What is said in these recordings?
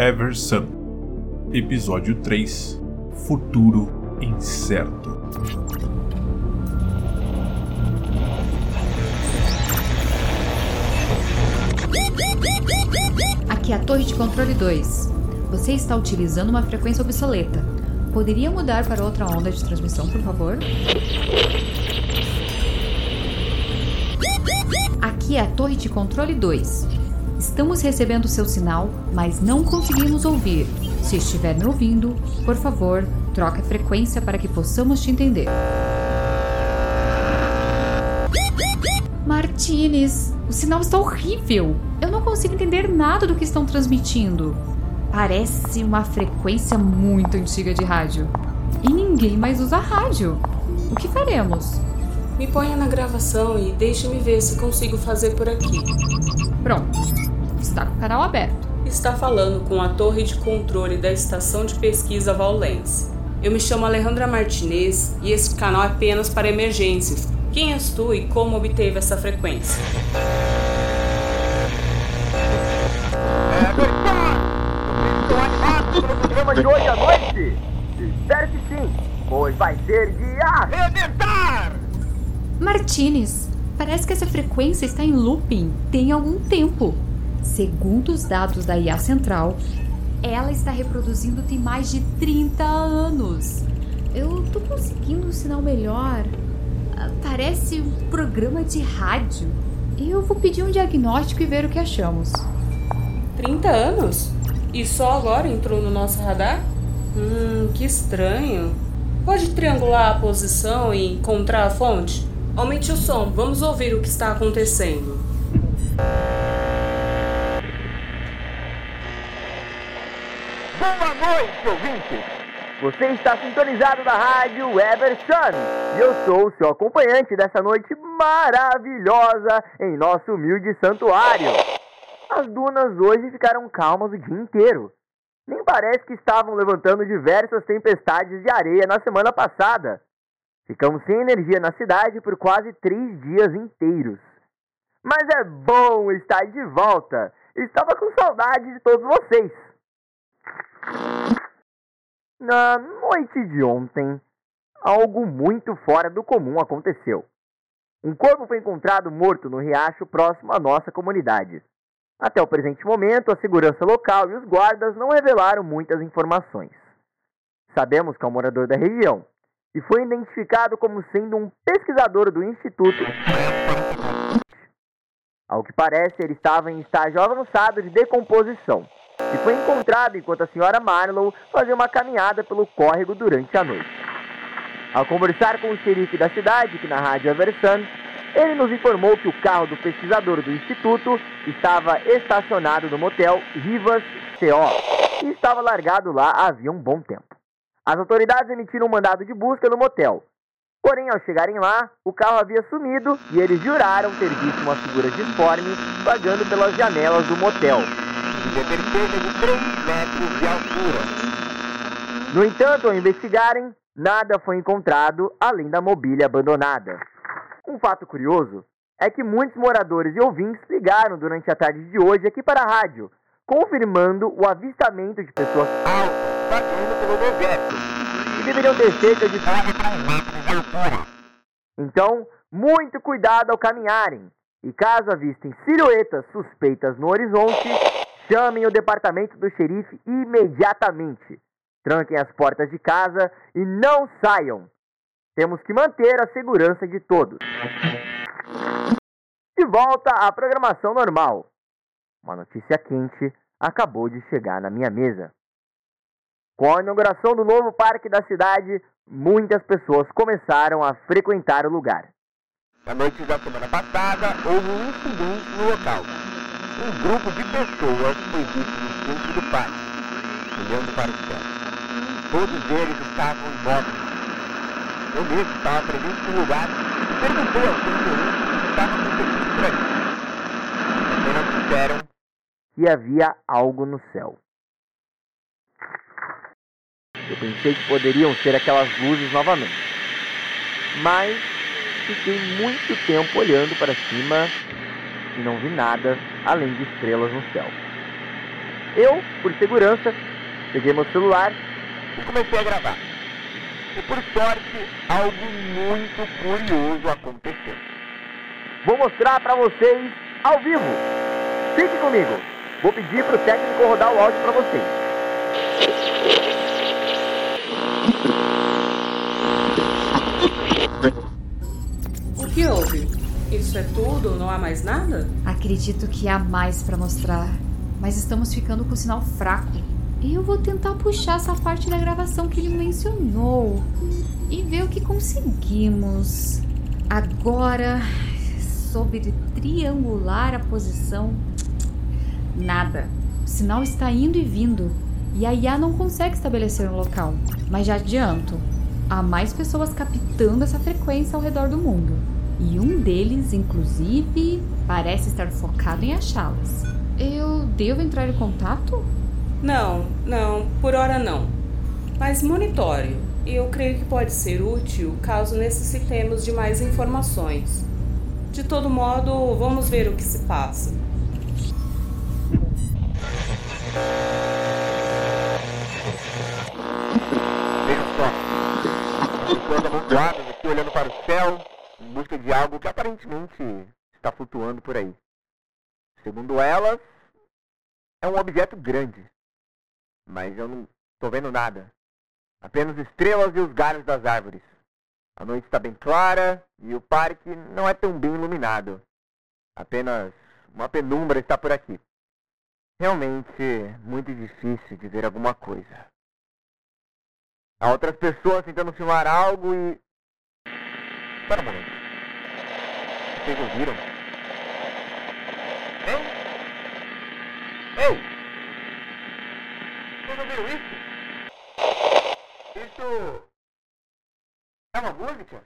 Eversun, Episódio 3 Futuro Incerto. Aqui é a Torre de Controle 2. Você está utilizando uma frequência obsoleta. Poderia mudar para outra onda de transmissão, por favor? Aqui é a Torre de Controle 2. Estamos recebendo seu sinal, mas não conseguimos ouvir. Se estiver me ouvindo, por favor, troque a frequência para que possamos te entender. Martinez, o sinal está horrível. Eu não consigo entender nada do que estão transmitindo. Parece uma frequência muito antiga de rádio. E ninguém mais usa rádio. O que faremos? Me ponha na gravação e deixe-me ver se consigo fazer por aqui. Pronto. Está com o canal aberto. Está falando com a torre de controle da estação de pesquisa Vallense. Eu me chamo Alejandra Martinez e esse canal é apenas para emergências. Quem és tu e como obteve essa frequência? Estão animados pelo programa de hoje à noite? Espero que sim, pois vai ser de arrebentar! Martinez, parece que essa frequência está em looping tem algum tempo. Segundo os dados da IA Central, ela está reproduzindo tem mais de 30 anos. Eu tô conseguindo um sinal melhor. Ah, Parece um programa de rádio. Eu vou pedir um diagnóstico e ver o que achamos. 30 anos? E só agora entrou no nosso radar? Hum, que estranho. Pode triangular a posição e encontrar a fonte? Aumente o som, vamos ouvir o que está acontecendo. Noite, ouvintes! Você está sintonizado na rádio Everson e eu sou o seu acompanhante dessa noite maravilhosa em nosso humilde santuário. As dunas hoje ficaram calmas o dia inteiro. Nem parece que estavam levantando diversas tempestades de areia na semana passada. Ficamos sem energia na cidade por quase três dias inteiros. Mas é bom estar de volta. Estava com saudade de todos vocês. Na noite de ontem, algo muito fora do comum aconteceu. Um corpo foi encontrado morto no riacho próximo à nossa comunidade. Até o presente momento, a segurança local e os guardas não revelaram muitas informações. Sabemos que é um morador da região e foi identificado como sendo um pesquisador do Instituto. Ao que parece, ele estava em estágio avançado de decomposição foi encontrado enquanto a senhora Marlowe fazia uma caminhada pelo córrego durante a noite. Ao conversar com o xerife da cidade, que na rádio Everson, ele nos informou que o carro do pesquisador do instituto estava estacionado no motel Rivas CO e estava largado lá havia um bom tempo. As autoridades emitiram um mandado de busca no motel. Porém, ao chegarem lá, o carro havia sumido e eles juraram ter visto uma figura disforme vagando pelas janelas do motel, ter cerca de 3 metros de altura. No entanto, ao investigarem, nada foi encontrado além da mobília abandonada. Um fato curioso é que muitos moradores e ouvintes ligaram durante a tarde de hoje aqui para a rádio, confirmando o avistamento de pessoas altas vagando pelo deserto, que deveriam ter cerca de 3 metros de altura. Então, muito cuidado ao caminharem, e caso avistem silhuetas suspeitas no horizonte, chamem o departamento do xerife imediatamente. Tranquem as portas de casa e não saiam. Temos que manter a segurança de todos. De volta à programação normal. Uma notícia quente acabou de chegar na minha mesa. Com a inauguração do novo parque da cidade, muitas pessoas começaram a frequentar o lugar. Na noite da semana passada, houve um incidente no local. Um grupo de pessoas foi visto no centro do parque, olhando para o céu. Todos eles estavam imóveis. Eu mesmo estava presente no lugar e perguntei aos concorrentes o que estava acontecendo por ali. Apenas disseram que havia algo no céu. Eu pensei que poderiam ser aquelas luzes novamente. Mas fiquei muito tempo olhando para cima e não vi nada além de estrelas no céu. Eu, por segurança, peguei meu celular e comecei a gravar. E por sorte, algo muito curioso aconteceu. Vou mostrar para vocês ao vivo. Fique comigo. Vou pedir pro técnico rodar o áudio para vocês. Isso é tudo? Não há mais nada? Acredito que há mais para mostrar, mas estamos ficando com o sinal fraco. Eu vou tentar puxar essa parte da gravação que ele mencionou e ver o que conseguimos. Agora, sobre triangular a posição, nada. O sinal está indo e vindo e a IA não consegue estabelecer um local. Mas já adianto, há mais pessoas captando essa frequência ao redor do mundo. E um deles, inclusive, parece estar focado em achá-las. Eu devo entrar em contato? Não, não, por hora não. Mas monitore. Eu creio que pode ser útil caso necessitemos de mais informações. De todo modo, vamos ver o que se passa. Olhando para o céu em busca de algo que aparentemente está flutuando por aí. Segundo elas, é um objeto grande. Mas eu não estou vendo nada. Apenas estrelas e os galhos das árvores. A noite está bem clara e o parque não é tão bem iluminado. Apenas uma penumbra está por aqui. Realmente muito difícil de ver alguma coisa. Há outras pessoas tentando filmar algo e. Espera um momento. Vocês ouviram? Hein? Ei! Vocês ouviram isso? Isso. É uma música?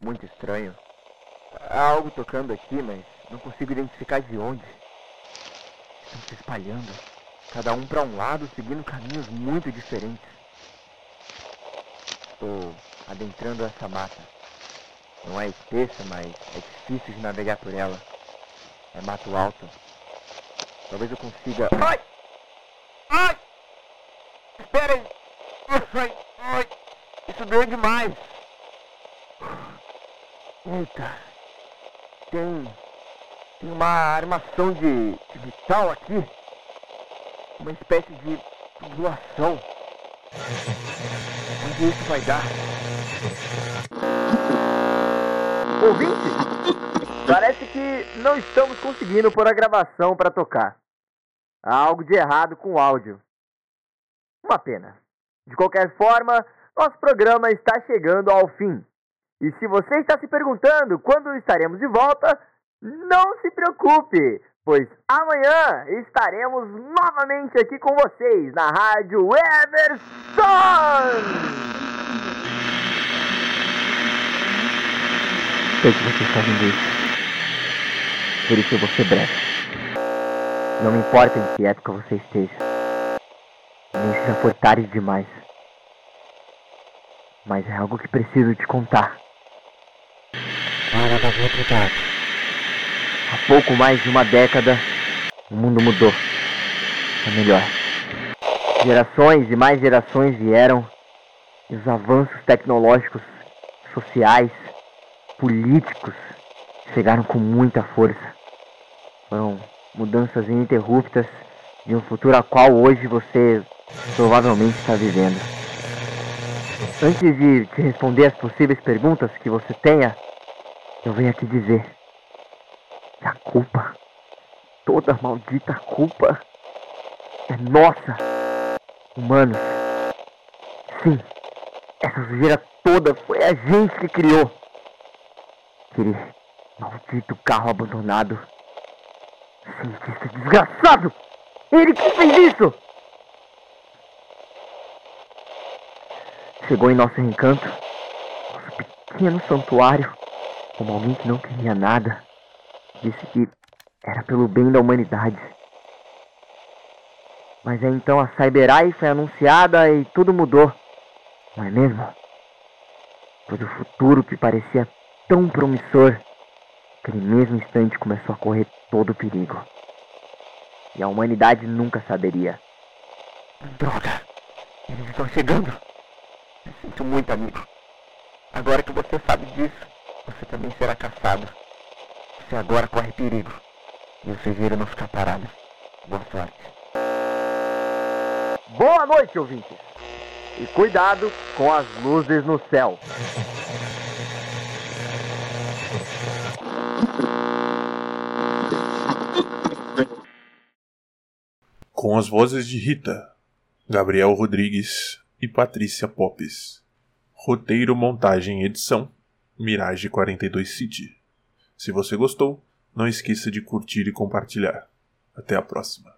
Muito estranho. Há algo tocando aqui, mas não consigo identificar de onde. Estão se espalhando, cada um para um lado, seguindo caminhos muito diferentes. Estou adentrando essa mata. Não é espessa, mas é difícil de navegar por ela. É mato alto. Talvez eu consiga. Ai! Ai! Esperem! Ai! Ai! Isso doeu demais! Eita! Tem. Tem uma armação de, de metal aqui. Uma espécie de tubulação. Onde isso vai dar? Ouvinte, parece que não estamos conseguindo pôr a gravação para tocar. Há algo de errado com o áudio. Uma pena. De qualquer forma, nosso programa está chegando ao fim. E se você está se perguntando quando estaremos de volta, não se preocupe, pois amanhã estaremos novamente aqui com vocês na Rádio Everson! Sei que você está vendo isso. Por isso eu vou ser breve. Não me importa em que época você esteja. Nem se já for tarde demais. Mas é algo que preciso te contar. Hora da verdade. Há pouco mais de uma década, o mundo mudou. É melhor. Gerações e mais gerações vieram e os avanços tecnológicos, sociais, políticos chegaram com muita força. Foram mudanças ininterruptas de um futuro a qual hoje você provavelmente está vivendo. Antes de te responder as possíveis perguntas que você tenha, eu venho aqui dizer culpa, toda maldita culpa, é nossa, humanos. Sim, essa sujeira toda foi a gente que criou. Aquele maldito carro abandonado. Cientista desgraçado! Ele que fez isso! Chegou em nosso encanto, nosso pequeno santuário. O Malmint não queria nada. Disse que era pelo bem da humanidade. Mas aí então a Cyberai foi anunciada e tudo mudou. Não é mesmo? Pois o futuro que parecia tão promissor, naquele mesmo instante começou a correr todo o perigo. e a humanidade nunca saberia. Droga! Eles estão chegando! Sinto muito, amigo. Agora que você sabe disso, você também será caçado. Você agora corre perigo. E o Cegueira não ficar parado. Boa sorte. Boa noite, ouvintes! E cuidado com as luzes no céu. Com as vozes de Rita, Gabriel Rodrigues e Patrícia Popes. Roteiro, montagem e edição: Mirage 42 City. Se você gostou, não esqueça de curtir e compartilhar. Até a próxima.